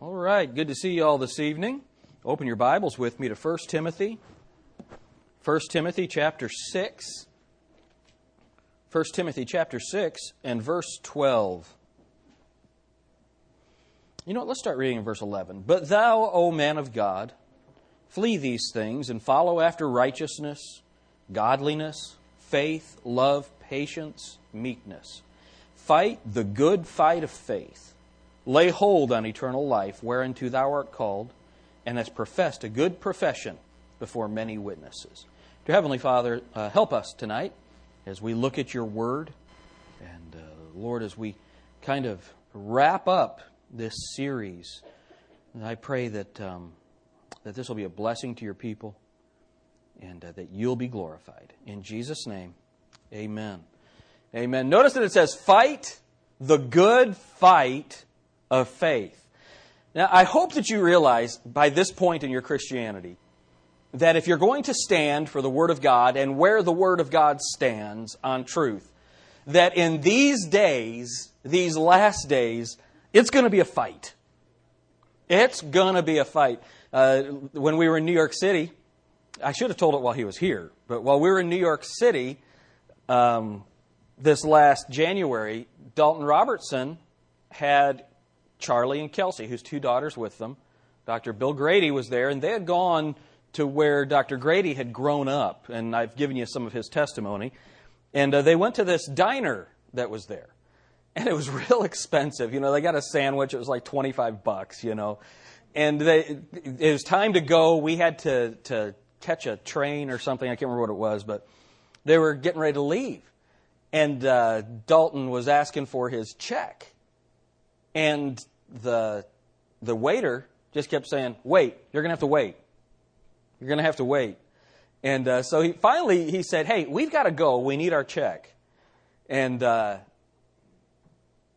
All right, good to see you all this evening. Open your Bibles with me to 1 Timothy. 1 Timothy chapter 6. 1 Timothy chapter 6 and verse 12. You know what? Let's start reading in verse 11. But thou, O man of God, flee these things and follow after righteousness, godliness, faith, love, patience, meekness. Fight the good fight of faith lay hold on eternal life, whereunto thou art called, and hast professed a good profession before many witnesses. Dear Heavenly Father, uh, help us tonight as we look at your word. And uh, Lord, as we kind of wrap up this series, I pray that, um, that this will be a blessing to your people and uh, that you'll be glorified. In Jesus' name, amen. Amen. Notice that it says, fight the good fight of faith. Now, I hope that you realize by this point in your Christianity that if you're going to stand for the Word of God and where the Word of God stands on truth, that in these days, these last days, it's going to be a fight. It's going to be a fight. Uh, when we were in New York City, I should have told it while he was here, but while we were in New York City um, this last January, Dalton Robertson had Charlie and Kelsey, whose two daughters with them. Dr. Bill Grady was there, and they had gone to where Dr. Grady had grown up, and I've given you some of his testimony. And uh, they went to this diner that was there, and it was real expensive. You know, they got a sandwich; it was like twenty-five bucks. You know, and they, it was time to go. We had to to catch a train or something. I can't remember what it was, but they were getting ready to leave, and uh, Dalton was asking for his check and the, the waiter just kept saying, Wait, you're going to have to wait. You're going to have to wait. And uh, so he finally he said, Hey, we've got to go. We need our check. And uh,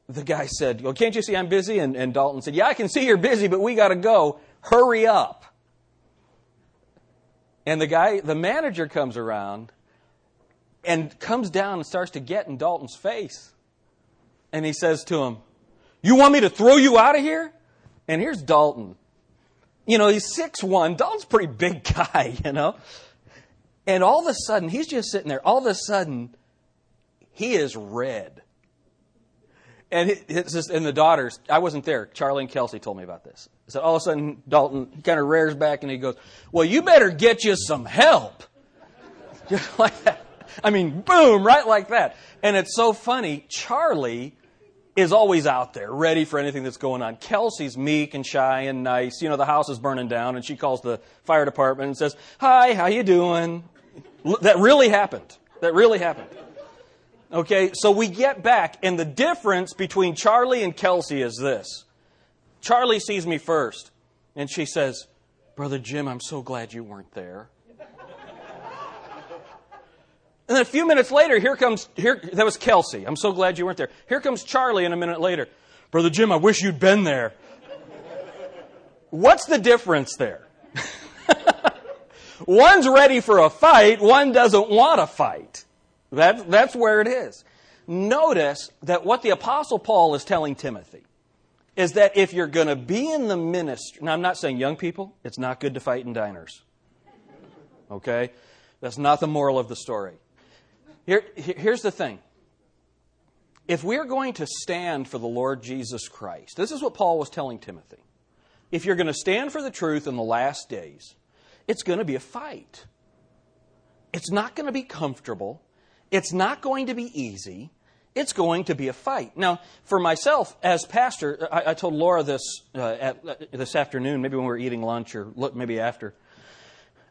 the guy said, Well, can't you see I'm busy? And, and Dalton said, Yeah, I can see you're busy, but we got to go. Hurry up. And the guy, the manager comes around and comes down and starts to get in Dalton's face. And he says to him, you want me to throw you out of here? And here's Dalton. You know, he's six one. Dalton's a pretty big guy, you know. And all of a sudden, he's just sitting there. All of a sudden, he is red. And it's just, and the daughters, I wasn't there. Charlie and Kelsey told me about this. So all of a sudden, Dalton kind of rears back and he goes, "Well, you better get you some help." Just like that. I mean, boom, right like that. And it's so funny. Charlie is always out there, ready for anything that's going on. Kelsey's meek and shy and nice. You know, the house is burning down, and she calls the fire department and says, "Hi, how you doing?" That really happened. That really happened. Okay, so we get back, and the difference between Charlie and Kelsey is this: Charlie sees me first, and she says, "Brother Jim, I'm so glad you weren't there." And then a few minutes later, here comes, here, that was Kelsey. I'm so glad you weren't there. Here comes Charlie in a minute later. Brother Jim, I wish you'd been there. What's the difference there? One's ready for a fight, one doesn't want to fight. That, that's where it is. Notice that what the Apostle Paul is telling Timothy is that if you're going to be in the ministry, now I'm not saying young people, it's not good to fight in diners. Okay? That's not the moral of the story. Here, here's the thing. If we're going to stand for the Lord Jesus Christ, this is what Paul was telling Timothy. If you're going to stand for the truth in the last days, it's going to be a fight. It's not going to be comfortable. It's not going to be easy. It's going to be a fight. Now, for myself as pastor, I, I told Laura this uh, at, uh, this afternoon, maybe when we were eating lunch or look, maybe after.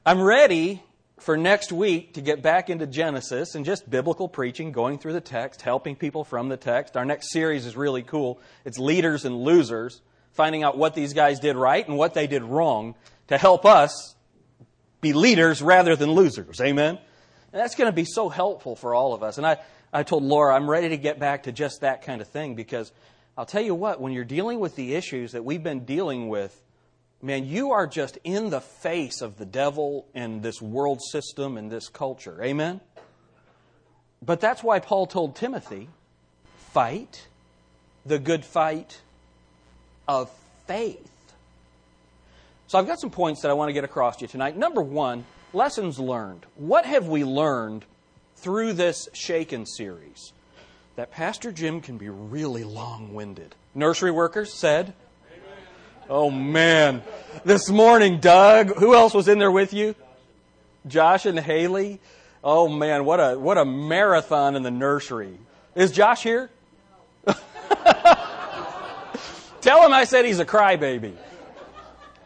I'm ready for next week to get back into Genesis and just biblical preaching, going through the text, helping people from the text. Our next series is really cool. It's Leaders and Losers, finding out what these guys did right and what they did wrong to help us be leaders rather than losers. Amen? And that's going to be so helpful for all of us. And I, I told Laura, I'm ready to get back to just that kind of thing because I'll tell you what, when you're dealing with the issues that we've been dealing with man, you are just in the face of the devil and this world system and this culture. Amen? But that's why Paul told Timothy fight the good fight of faith. So I've got some points that I want to get across to you tonight. Number one, lessons learned. What have we learned through this Shaken series? That Pastor Jim can be really long winded. Nursery workers said, Oh man. This morning, Doug, who else was in there with you? Josh and Haley. Oh man, what a what a marathon in the nursery. Is Josh here? Tell him I said he's a crybaby.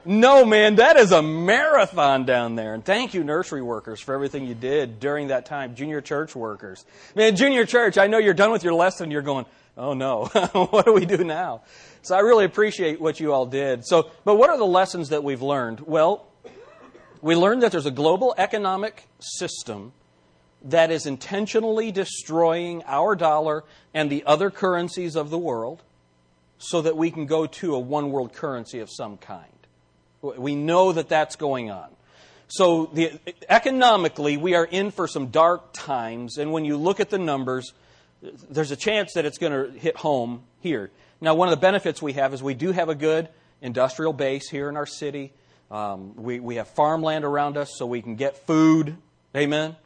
No, man, that is a marathon down there. And thank you, nursery workers, for everything you did during that time. Junior church workers. Man, junior church, I know you're done with your lesson. You're going, oh no, what do we do now? So I really appreciate what you all did. So, but what are the lessons that we've learned? Well, we learned that there's a global economic system that is intentionally destroying our dollar and the other currencies of the world so that we can go to a one world currency of some kind. We know that that's going on. So, the, economically, we are in for some dark times, and when you look at the numbers, there's a chance that it's going to hit home here. Now, one of the benefits we have is we do have a good industrial base here in our city. Um, we, we have farmland around us, so we can get food. Amen.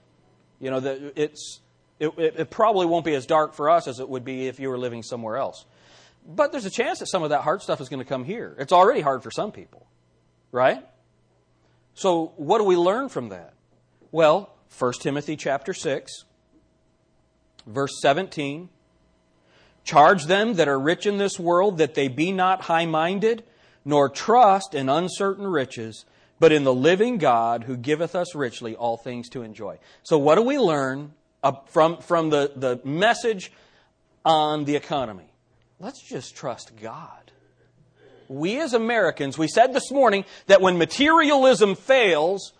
You know, the, it's, it, it probably won't be as dark for us as it would be if you were living somewhere else. But there's a chance that some of that hard stuff is going to come here. It's already hard for some people, right? So, what do we learn from that? Well, 1 Timothy chapter 6, verse 17. Charge them that are rich in this world that they be not high minded, nor trust in uncertain riches, but in the living God who giveth us richly all things to enjoy. So, what do we learn from, from the, the message on the economy? Let's just trust God. We as Americans, we said this morning that when materialism fails,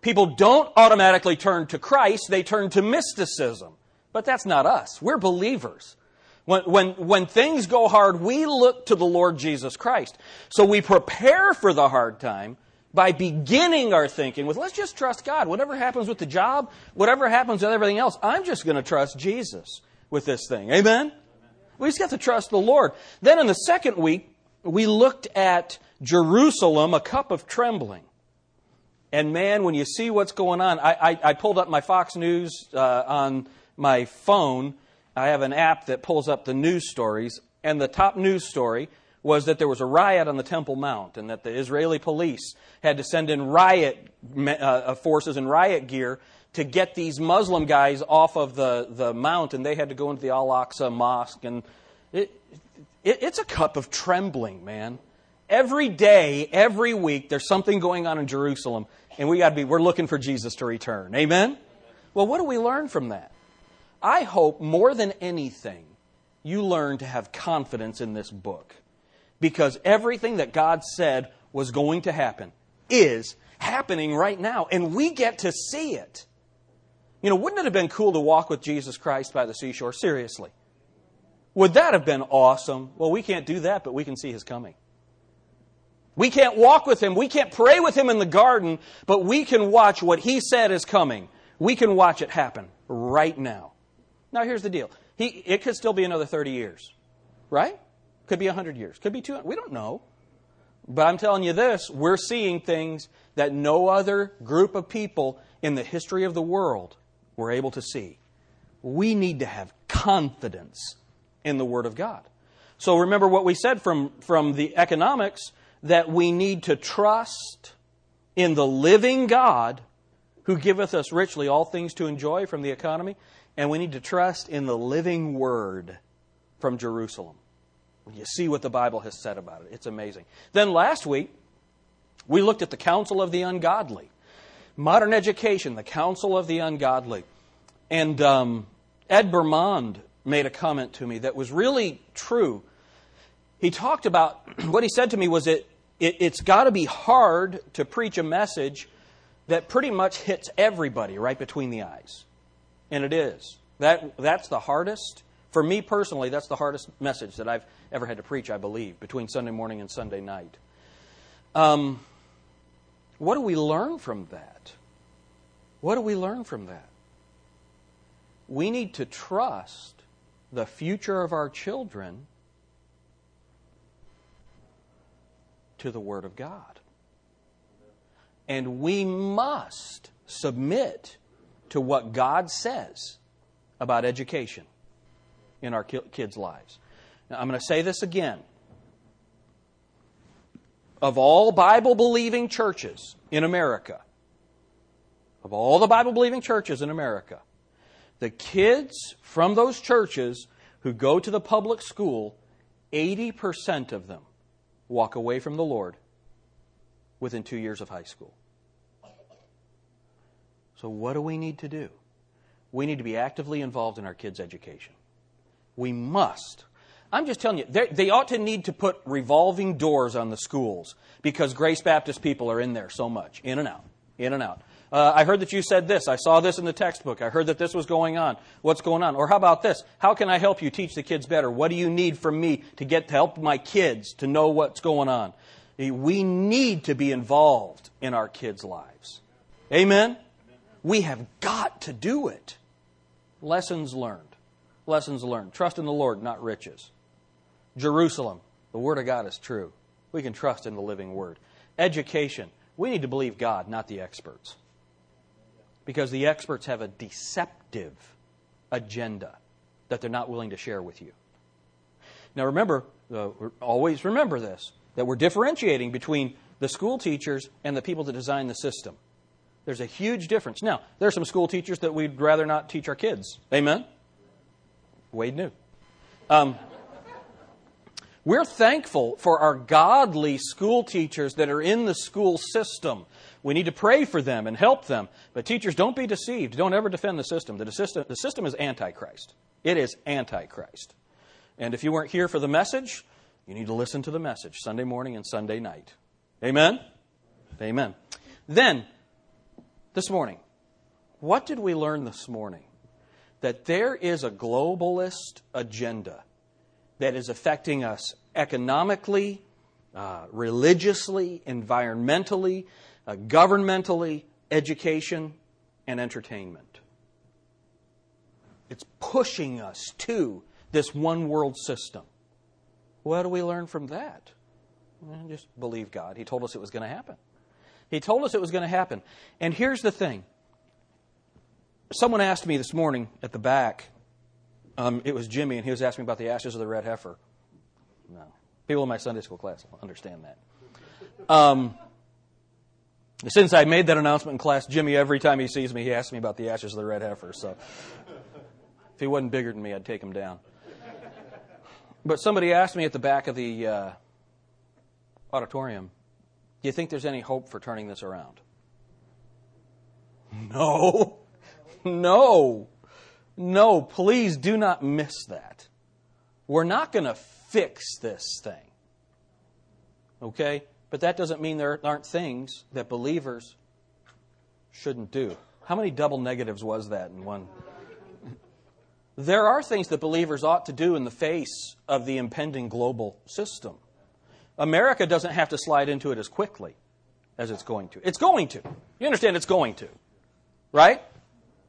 people don't automatically turn to Christ, they turn to mysticism. But that's not us. We're believers. When, when, when things go hard, we look to the Lord Jesus Christ. So we prepare for the hard time by beginning our thinking with, let's just trust God. Whatever happens with the job, whatever happens with everything else, I'm just going to trust Jesus with this thing. Amen? We just have to trust the Lord. Then in the second week, we looked at Jerusalem, a cup of trembling. And man, when you see what's going on, I, I, I pulled up my Fox News uh, on my phone. I have an app that pulls up the news stories, and the top news story was that there was a riot on the Temple Mount, and that the Israeli police had to send in riot uh, forces and riot gear to get these Muslim guys off of the, the mount, and they had to go into the Al Aqsa Mosque. And it, it, it's a cup of trembling, man. Every day, every week, there's something going on in Jerusalem, and we got to be, we're looking for Jesus to return. Amen? Well, what do we learn from that? I hope more than anything, you learn to have confidence in this book. Because everything that God said was going to happen is happening right now, and we get to see it. You know, wouldn't it have been cool to walk with Jesus Christ by the seashore? Seriously. Would that have been awesome? Well, we can't do that, but we can see his coming. We can't walk with him. We can't pray with him in the garden, but we can watch what he said is coming. We can watch it happen right now. Now, here's the deal. He, it could still be another 30 years, right? Could be 100 years. Could be 200. We don't know. But I'm telling you this we're seeing things that no other group of people in the history of the world were able to see. We need to have confidence in the Word of God. So remember what we said from, from the economics that we need to trust in the living God who giveth us richly all things to enjoy from the economy, and we need to trust in the living Word from Jerusalem. You see what the Bible has said about it. It's amazing. Then last week, we looked at the counsel of the ungodly. Modern education, the counsel of the ungodly. And um, Ed Bermond made a comment to me that was really true. He talked about what he said to me was it, it it's got to be hard to preach a message that pretty much hits everybody right between the eyes. And it is. That, that's the hardest. For me personally, that's the hardest message that I've ever had to preach, I believe, between Sunday morning and Sunday night. Um, what do we learn from that? What do we learn from that? We need to trust the future of our children to the Word of God. And we must submit to what God says about education in our kids' lives. Now, I'm going to say this again. Of all Bible believing churches in America, of all the Bible believing churches in America, the kids from those churches who go to the public school, 80% of them walk away from the Lord within two years of high school. So, what do we need to do? We need to be actively involved in our kids' education. We must. I'm just telling you, they ought to need to put revolving doors on the schools because Grace Baptist people are in there so much, in and out, in and out. Uh, I heard that you said this. I saw this in the textbook. I heard that this was going on. What's going on? Or how about this? How can I help you teach the kids better? What do you need from me to get to help my kids to know what's going on? We need to be involved in our kids' lives. Amen? We have got to do it. Lessons learned. Lessons learned. Trust in the Lord, not riches. Jerusalem. The Word of God is true. We can trust in the living Word. Education. We need to believe God, not the experts. Because the experts have a deceptive agenda that they're not willing to share with you. Now remember, uh, always remember this, that we're differentiating between the school teachers and the people that design the system. There's a huge difference. Now, there are some school teachers that we'd rather not teach our kids. Amen? Wade knew. Um, we're thankful for our godly school teachers that are in the school system. We need to pray for them and help them. But teachers, don't be deceived. Don't ever defend the system. The system, the system is antichrist. It is antichrist. And if you weren't here for the message, you need to listen to the message Sunday morning and Sunday night. Amen? Amen. Then, this morning, what did we learn this morning? That there is a globalist agenda that is affecting us economically, uh, religiously, environmentally, uh, governmentally, education, and entertainment. It's pushing us to this one world system. What do we learn from that? Well, just believe God. He told us it was going to happen. He told us it was going to happen. And here's the thing. Someone asked me this morning at the back, um, it was Jimmy, and he was asking me about the ashes of the red heifer. No. People in my Sunday school class understand that. Um, since I made that announcement in class, Jimmy, every time he sees me, he asks me about the ashes of the red heifer. So if he wasn't bigger than me, I'd take him down. But somebody asked me at the back of the uh, auditorium, Do you think there's any hope for turning this around? No. No. No. Please do not miss that. We're not going to fix this thing. Okay? But that doesn't mean there aren't things that believers shouldn't do. How many double negatives was that in one? There are things that believers ought to do in the face of the impending global system. America doesn't have to slide into it as quickly as it's going to. It's going to. You understand it's going to. Right?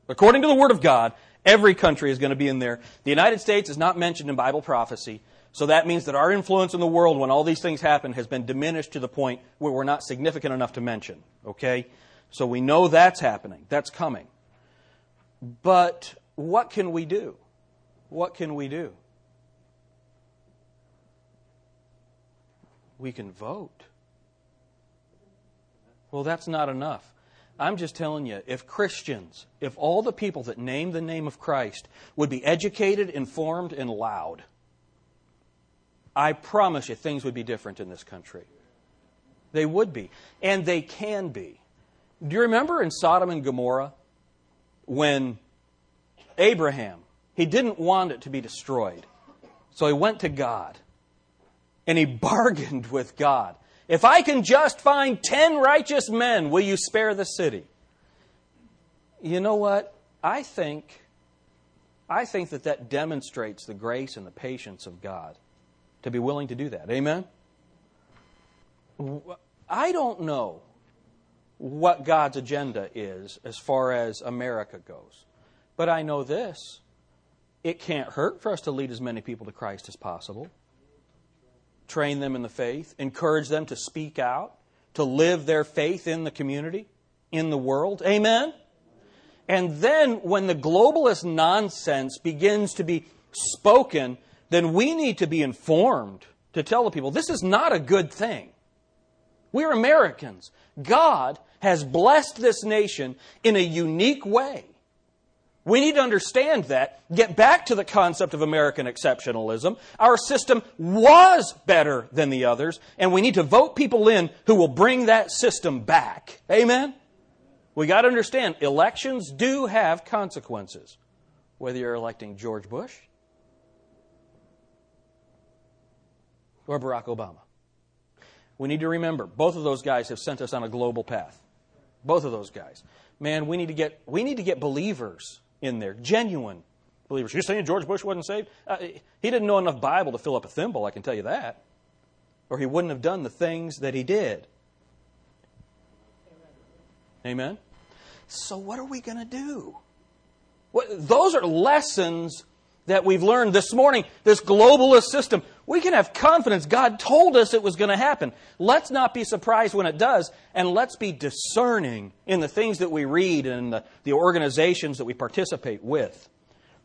According to the Word of God, every country is going to be in there. The United States is not mentioned in Bible prophecy. So that means that our influence in the world when all these things happen has been diminished to the point where we're not significant enough to mention. Okay? So we know that's happening. That's coming. But what can we do? What can we do? We can vote. Well, that's not enough. I'm just telling you, if Christians, if all the people that name the name of Christ would be educated, informed, and loud, I promise you things would be different in this country. They would be. And they can be. Do you remember in Sodom and Gomorrah when Abraham, he didn't want it to be destroyed. So he went to God and he bargained with God. If I can just find 10 righteous men, will you spare the city? You know what? I think I think that that demonstrates the grace and the patience of God to be willing to do that. Amen? I don't know what God's agenda is as far as America goes, but I know this. It can't hurt for us to lead as many people to Christ as possible, train them in the faith, encourage them to speak out, to live their faith in the community, in the world. Amen? And then when the globalist nonsense begins to be spoken, then we need to be informed to tell the people this is not a good thing. We're Americans. God has blessed this nation in a unique way. We need to understand that, get back to the concept of American exceptionalism. Our system was better than the others, and we need to vote people in who will bring that system back. Amen? We got to understand elections do have consequences. Whether you're electing George Bush or Barack Obama. We need to remember both of those guys have sent us on a global path. Both of those guys. Man, we need to get we need to get believers in there, genuine believers. You're saying George Bush wasn't saved? Uh, he didn't know enough Bible to fill up a thimble, I can tell you that. Or he wouldn't have done the things that he did. Amen. So what are we going to do? What, those are lessons that we've learned this morning, this globalist system, we can have confidence. God told us it was going to happen. Let's not be surprised when it does, and let's be discerning in the things that we read and the, the organizations that we participate with.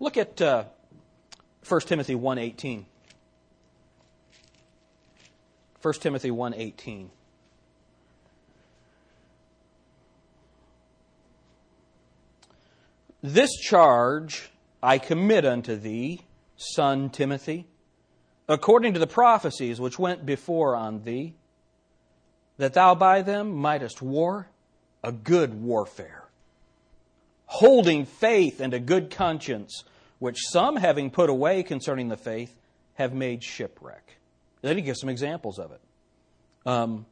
Look at uh, 1 Timothy 1.18. 1 Timothy 1.18. This charge I commit unto thee, son Timothy, according to the prophecies which went before on thee, that thou by them mightest war a good warfare, holding faith and a good conscience, which some, having put away concerning the faith, have made shipwreck. Then he gives some examples of it. Um,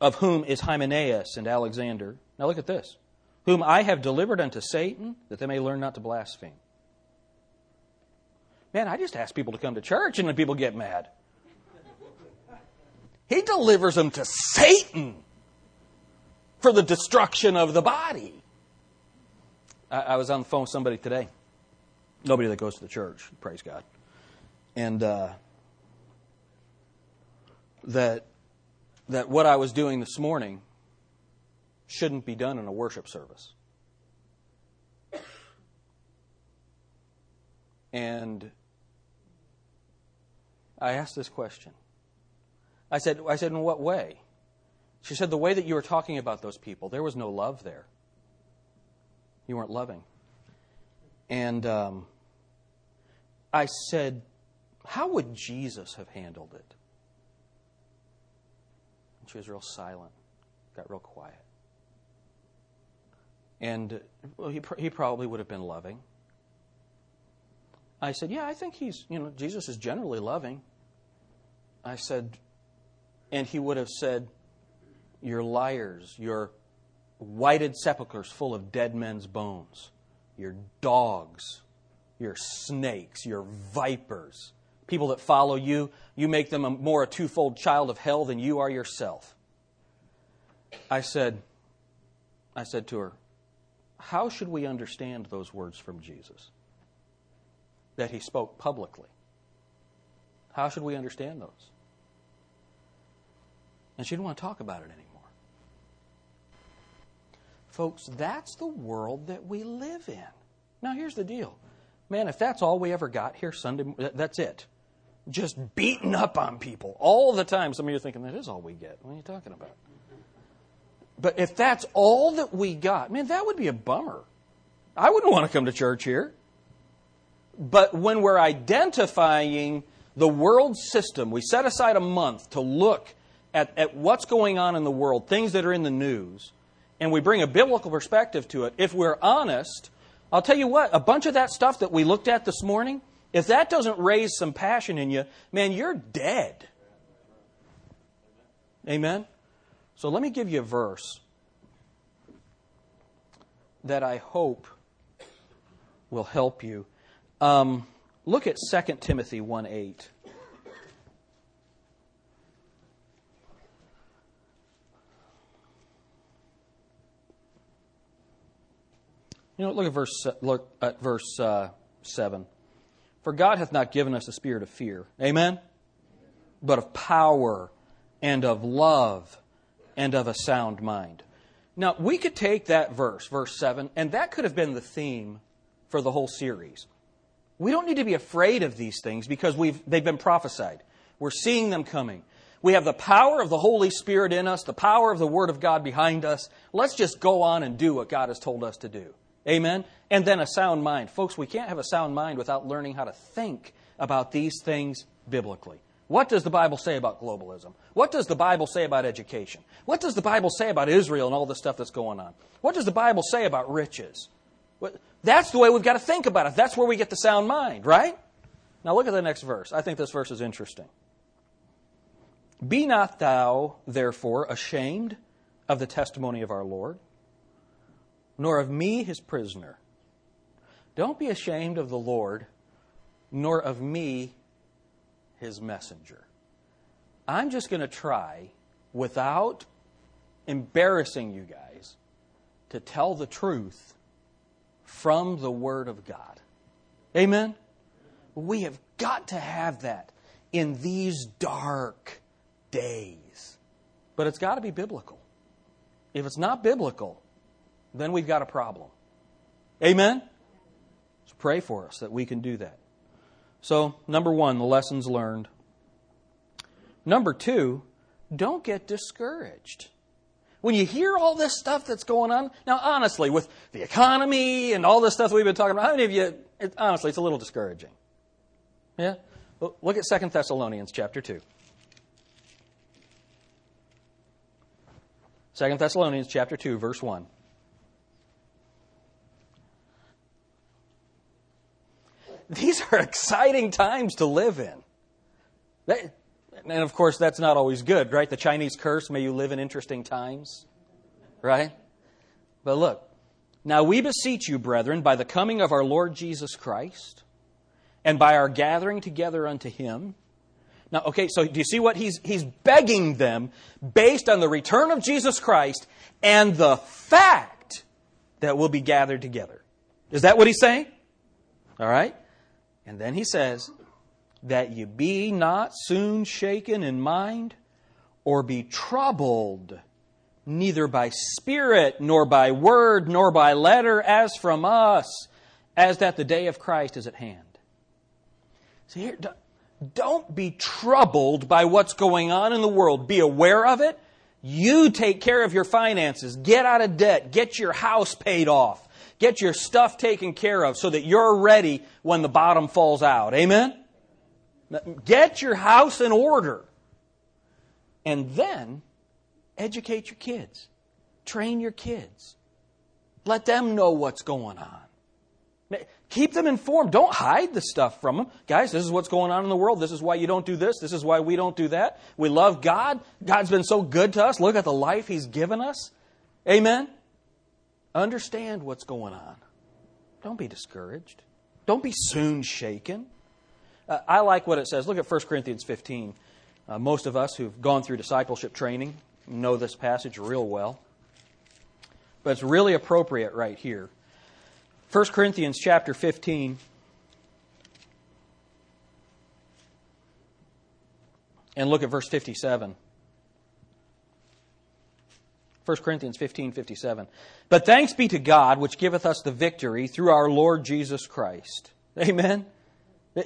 of whom is Hymenaeus and Alexander. Now look at this whom I have delivered unto Satan, that they may learn not to blaspheme. Man, I just ask people to come to church and then people get mad. He delivers them to Satan for the destruction of the body. I, I was on the phone with somebody today. Nobody that goes to the church, praise God. And uh, that that what I was doing this morning shouldn't be done in a worship service. And I asked this question. I said, I said, in what way? She said, the way that you were talking about those people, there was no love there. You weren't loving. And um, I said, how would Jesus have handled it? And she was real silent, got real quiet. And well, he, he probably would have been loving. I said, Yeah, I think he's, you know, Jesus is generally loving. I said, and he would have said, You're liars. You're whited sepulchres full of dead men's bones. You're dogs. You're snakes. You're vipers. People that follow you, you make them a more a twofold child of hell than you are yourself. I said, I said to her, how should we understand those words from Jesus that he spoke publicly? How should we understand those? And she didn't want to talk about it anymore. Folks, that's the world that we live in. Now, here's the deal. Man, if that's all we ever got here Sunday, that's it. Just beating up on people all the time. Some of you are thinking, that is all we get. What are you talking about? But if that's all that we got, man, that would be a bummer. I wouldn't want to come to church here. But when we're identifying the world system, we set aside a month to look at, at what's going on in the world, things that are in the news, and we bring a biblical perspective to it. If we're honest, I'll tell you what, a bunch of that stuff that we looked at this morning, if that doesn't raise some passion in you, man, you're dead. Amen? So let me give you a verse that I hope will help you. Um, look at 2 Timothy 1 8. You know, look at verse look at verse uh, seven. For God hath not given us a spirit of fear, Amen, but of power and of love and of a sound mind. Now, we could take that verse, verse 7, and that could have been the theme for the whole series. We don't need to be afraid of these things because we've, they've been prophesied. We're seeing them coming. We have the power of the Holy Spirit in us, the power of the Word of God behind us. Let's just go on and do what God has told us to do. Amen? And then a sound mind. Folks, we can't have a sound mind without learning how to think about these things biblically. What does the Bible say about globalism? What does the Bible say about education? What does the Bible say about Israel and all the stuff that's going on? What does the Bible say about riches? That's the way we've got to think about it. That's where we get the sound mind, right? Now look at the next verse. I think this verse is interesting. Be not thou, therefore, ashamed of the testimony of our Lord, nor of me, his prisoner. Don't be ashamed of the Lord, nor of me, his messenger. I'm just going to try, without embarrassing you guys, to tell the truth from the Word of God. Amen? We have got to have that in these dark days. But it's got to be biblical. If it's not biblical, then we've got a problem. Amen? So pray for us that we can do that. So, number one, the lessons learned. Number two, don't get discouraged. When you hear all this stuff that's going on, now honestly, with the economy and all this stuff we've been talking about, how many of you, it, honestly, it's a little discouraging? Yeah? Well, look at 2 Thessalonians chapter 2. 2 Thessalonians chapter 2, verse 1. These are exciting times to live in. And of course, that's not always good, right? The Chinese curse, may you live in interesting times, right? But look, now we beseech you, brethren, by the coming of our Lord Jesus Christ, and by our gathering together unto him. Now, okay, so do you see what he's, he's begging them based on the return of Jesus Christ and the fact that we'll be gathered together? Is that what he's saying? All right? And then he says, that you be not soon shaken in mind or be troubled, neither by spirit, nor by word, nor by letter, as from us, as that the day of Christ is at hand. See here, don't be troubled by what's going on in the world. Be aware of it. You take care of your finances. Get out of debt. Get your house paid off. Get your stuff taken care of so that you're ready when the bottom falls out. Amen? Get your house in order. And then educate your kids. Train your kids. Let them know what's going on. Keep them informed. Don't hide the stuff from them. Guys, this is what's going on in the world. This is why you don't do this. This is why we don't do that. We love God. God's been so good to us. Look at the life He's given us. Amen? Understand what's going on. Don't be discouraged. Don't be soon shaken. Uh, I like what it says. Look at 1 Corinthians 15. Uh, most of us who've gone through discipleship training know this passage real well. But it's really appropriate right here. 1 Corinthians chapter 15. And look at verse 57. 1 Corinthians 15, 57. But thanks be to God, which giveth us the victory through our Lord Jesus Christ. Amen?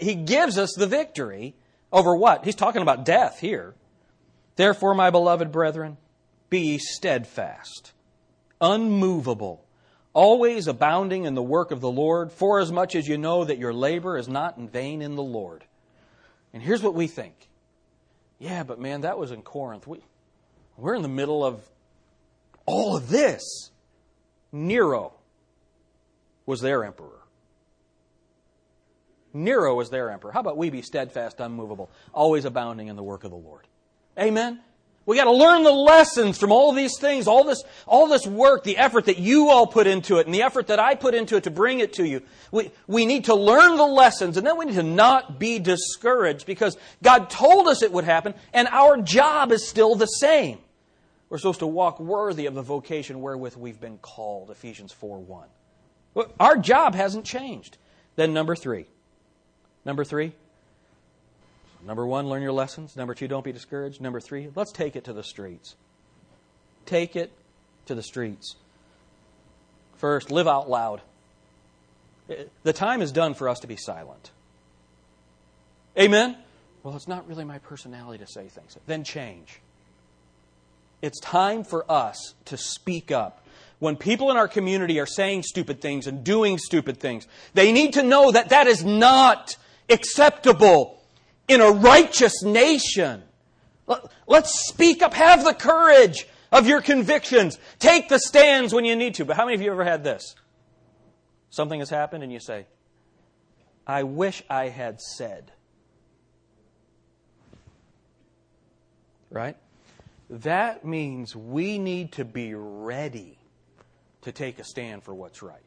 He gives us the victory over what? He's talking about death here. Therefore, my beloved brethren, be steadfast, unmovable, always abounding in the work of the Lord, forasmuch as you know that your labor is not in vain in the Lord. And here's what we think. Yeah, but man, that was in Corinth. We, we're in the middle of all of this. Nero was their emperor. Nero was their emperor. How about we be steadfast, unmovable, always abounding in the work of the Lord? Amen. We got to learn the lessons from all these things, all this, all this work, the effort that you all put into it, and the effort that I put into it to bring it to you. We, we need to learn the lessons, and then we need to not be discouraged because God told us it would happen, and our job is still the same. We're supposed to walk worthy of the vocation wherewith we've been called, Ephesians 4 1. Our job hasn't changed. Then, number three. Number three, Number one, learn your lessons. Number two, don't be discouraged. Number three, let's take it to the streets. Take it to the streets. First, live out loud. Eh, the time is done for us to be silent. Amen? Well, it's not really my personality to say things. Then change. It's time for us to speak up. When people in our community are saying stupid things and doing stupid things, they need to know that that is not acceptable in a righteous nation. Let's speak up. Have the courage of your convictions. Take the stands when you need to. But how many of you ever had this? Something has happened and you say, I wish I had said. Right? That means we need to be ready to take a stand for what's right.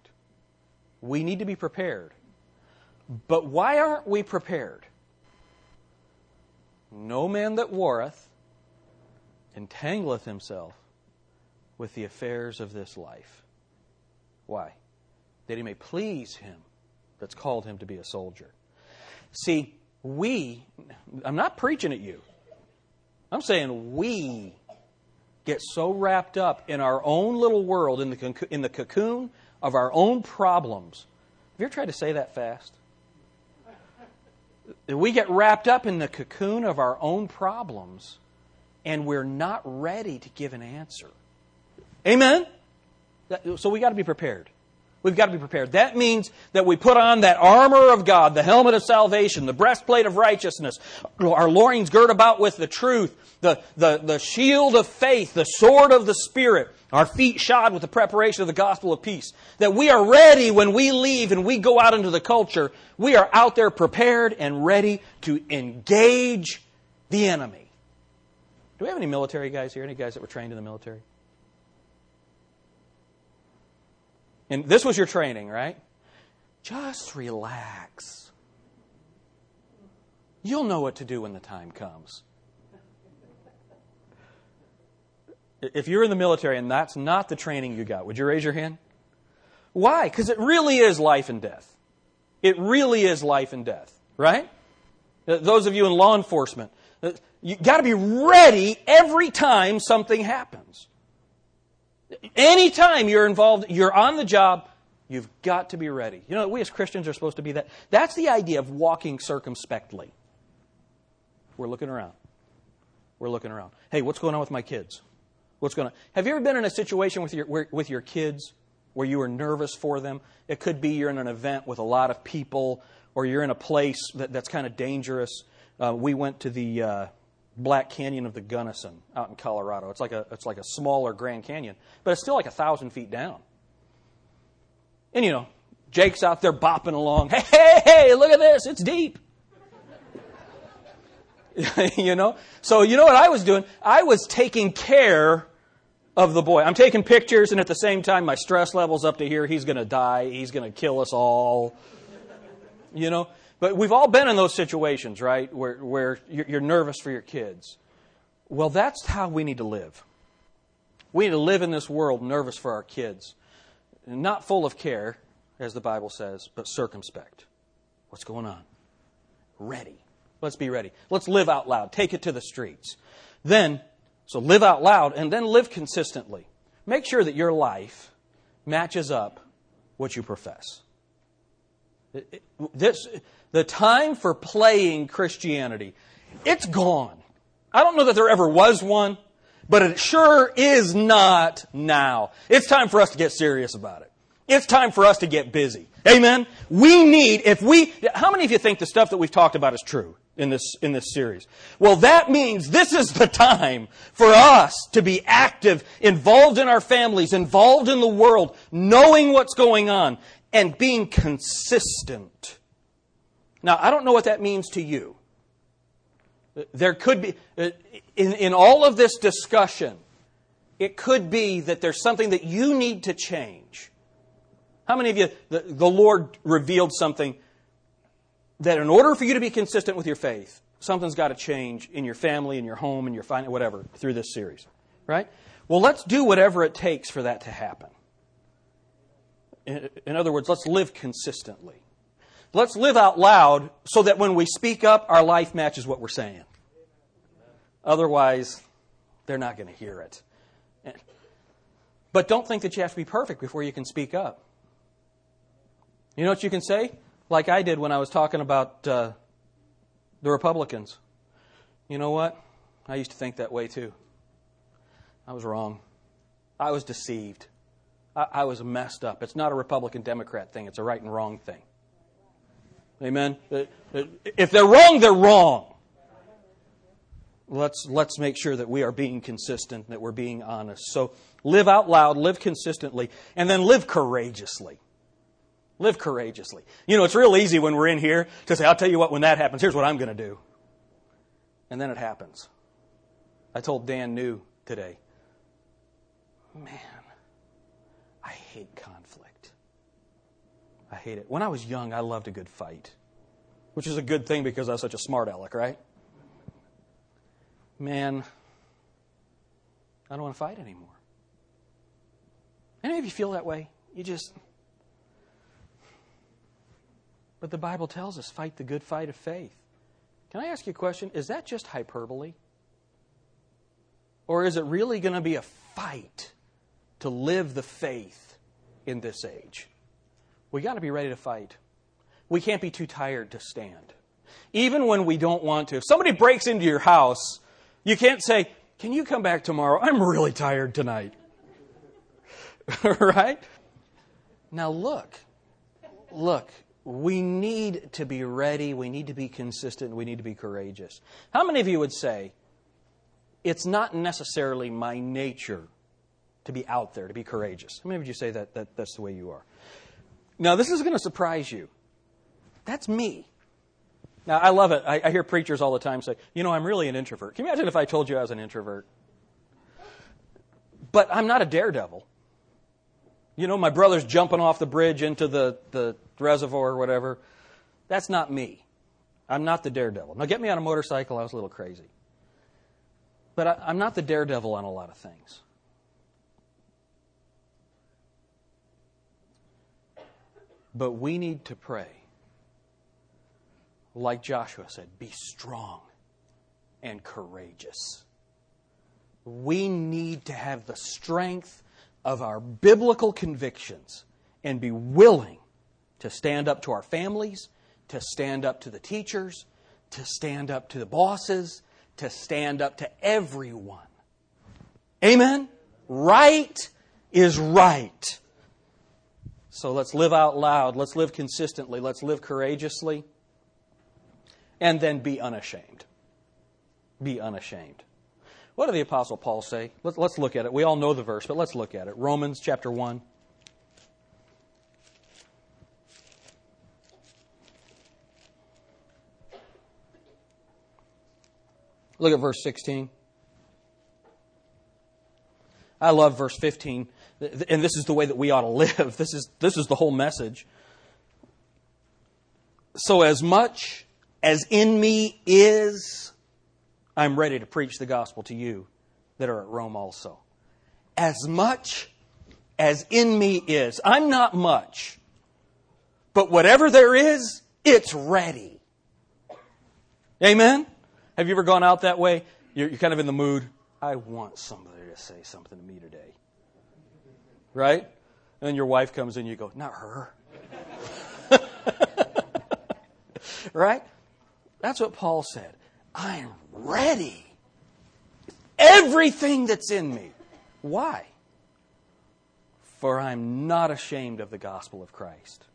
We need to be prepared. But why aren't we prepared? No man that warreth entangleth himself with the affairs of this life. Why? That he may please him that's called him to be a soldier. See, we, I'm not preaching at you. I'm saying we get so wrapped up in our own little world, in the, in the cocoon of our own problems. Have you ever tried to say that fast? We get wrapped up in the cocoon of our own problems and we're not ready to give an answer. Amen? So we got to be prepared. We've got to be prepared. That means that we put on that armor of God, the helmet of salvation, the breastplate of righteousness, our loins girt about with the truth, the, the, the shield of faith, the sword of the Spirit, our feet shod with the preparation of the gospel of peace. That we are ready when we leave and we go out into the culture. We are out there prepared and ready to engage the enemy. Do we have any military guys here? Any guys that were trained in the military? And this was your training, right? Just relax. You'll know what to do when the time comes. If you're in the military and that's not the training you got, would you raise your hand? Why? Because it really is life and death. It really is life and death, right? Uh, those of you in law enforcement, uh, you got to be ready every time something happens. Anytime you're involved, you're on the job, you've got to be ready. You know, we as Christians are supposed to be that. That's the idea of walking circumspectly. We're looking around. We're looking around. Hey, what's going on with my kids? What's going on? Have you ever been in a situation with your, where, with your kids where you were nervous for them? It could be you're in an event with a lot of people, or you're in a place that, that's kind of dangerous. Uh, we went to the uh, Black Canyon of the Gunnison out in Colorado. It's like a it's like a smaller Grand Canyon, but it's still like a thousand feet down. And you know, Jake's out there bopping along. Hey, hey, hey! Look at this! It's deep. you know, so you know what I was doing? I was taking care of the boy. I'm taking pictures, and at the same time, my stress level's up to here. He's going to die. He's going to kill us all. You know, but we've all been in those situations, right, where, where you're nervous for your kids. Well, that's how we need to live. We need to live in this world nervous for our kids. Not full of care, as the Bible says, but circumspect. What's going on? Ready. Let's be ready. Let's live out loud. Take it to the streets. Then, so live out loud and then live consistently. Make sure that your life matches up what you profess. This, the time for playing Christianity, it's gone. I don't know that there ever was one, but it sure is not now. It's time for us to get serious about it. It's time for us to get busy. Amen? We need, if we, how many of you think the stuff that we've talked about is true in this, in this series? Well, that means this is the time for us to be active, involved in our families, involved in the world, knowing what's going on, and being consistent. Now, I don't know what that means to you. There could be, uh, in, in all of this discussion, it could be that there's something that you need to change. How many of you, the, the Lord revealed something that in order for you to be consistent with your faith, something's got to change in your family, in your home, in your finance, whatever, through this series, right? Well, let's do whatever it takes for that to happen. In, other words, let's live consistently. let's live out loud so that when we speak up, our life matches what we're saying. Otherwise, they're not going to hear it. But don't think that you have to be perfect before you can speak up. You know what you can say? Like I did when I was talking about uh, the Republicans. You know what? I used to think that way too. I was wrong. I was deceived. I, I was messed up. It's not a Republican Democrat thing, it's a right and wrong thing. Amen? Uh, uh, if they're wrong, they're wrong. Let's, let's make sure that we are being consistent, that we're being honest. So live out loud, live consistently, and then live courageously. Live courageously. You know, it's real easy when we're in here to say, I'll tell you what, when that happens, here's what I'm going to do. And then it happens. I told Dan New today, man, I hate conflict. I hate it. When I was young, I loved a good fight, which is a good thing because I was such a smart aleck, right? Man, I don't want to fight anymore. Any of you feel that way? You just. But the Bible tells us fight the good fight of faith. Can I ask you a question? Is that just hyperbole? Or is it really going to be a fight to live the faith in this age? We got to be ready to fight. We can't be too tired to stand. Even when we don't want to. If somebody breaks into your house, you can't say, Can you come back tomorrow? I'm really tired tonight. right? Now look, look, we need to be ready, we need to be consistent, we need to be courageous. How many of you would say, it's not necessarily my nature to be out there, to be courageous? How many of you say that, that that's the way you are? Now, this is going to surprise you. That's me. Now, I love it. I, I hear preachers all the time say, you know, I'm really an introvert. Can you imagine if I told you I was an introvert? But I'm not a daredevil. You know, my brother's jumping off the bridge into the, the reservoir or whatever. That's not me. I'm not the daredevil. Now, get me on a motorcycle, I was a little crazy. But I, I'm not the daredevil on a lot of things. But we need to pray. Like Joshua said, be strong and courageous. We need to have the strength of our biblical convictions and be willing to stand up to our families, to stand up to the teachers, to stand up to the bosses, to stand up to everyone. Amen? Right is right. So let's live out loud. Let's live consistently. Let's live courageously. And then be unashamed. Be unashamed. What did the Apostle Paul say? Let's, let's look at it. We all know the verse, but let's look at it. Romans chapter 1. Look at verse 16. I love verse 15, and this is the way that we ought to live. This is, this is the whole message. So, as much as in me is I'm ready to preach the gospel to you that are at Rome also. As much as in me is. I'm not much, but whatever there is, it's ready. Amen? Have you ever gone out that way? You're, you're kind of in the mood. I want somebody to say something to me today. Right? And your wife comes in, you go, not her. right? That's what Paul said. I am ready. Everything that's in me. Why? For I'm not ashamed of the gospel of Christ.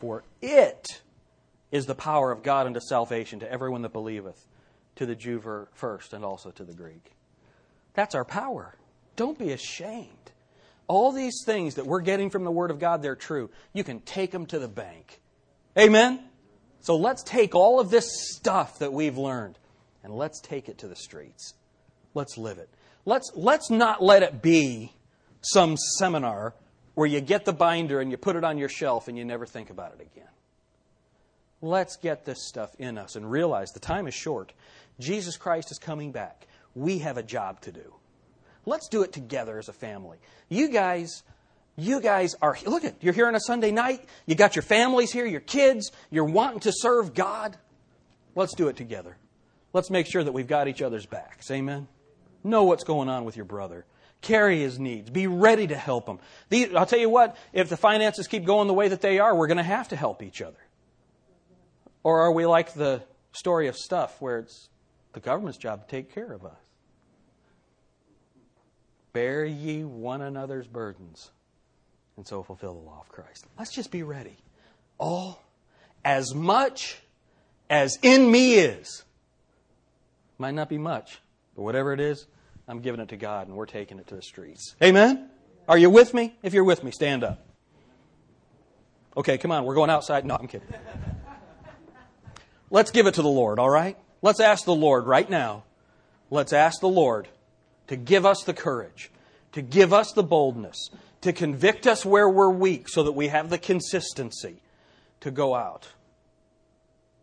For it is the power of God unto salvation to everyone that believeth, to the Jew first and also to the Greek. That's our power. Don't be ashamed. All these things that we're getting from the Word of God, they're true. You can take them to the bank. Amen? So let's take all of this stuff that we've learned and let's take it to the streets. Let's live it. Let's, let's not let it be some seminar where you get the binder and you put it on your shelf and you never think about it again. Let's get this stuff in us and realize the time is short. Jesus Christ is coming back. We have a job to do. Let's do it together as a family. You guys, You guys are, look at, you're here on a Sunday night. You got your families here, your kids. You're wanting to serve God. Let's do it together. Let's make sure that we've got each other's backs. Amen? Know what's going on with your brother. Carry his needs. Be ready to help him. I'll tell you what, if the finances keep going the way that they are, we're going to have to help each other. Or are we like the story of stuff where it's the government's job to take care of us? Bear ye one another's burdens, and so fulfill the law of Christ. Let's just be ready. All, as much as in me is. Might not be much, but whatever it is, I'm giving it to God and we're taking it to the streets. Amen? Are you with me? If you're with me, stand up. Okay, come on, we're going outside. No, I'm kidding. Let's give it to the Lord, all right? Let's ask the Lord right now. Let's ask the Lord to give us the courage, to give us the boldness, to convict us where we're weak so that we have the consistency to go out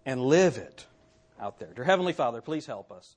and live it out there. Dear Heavenly Father, please help us.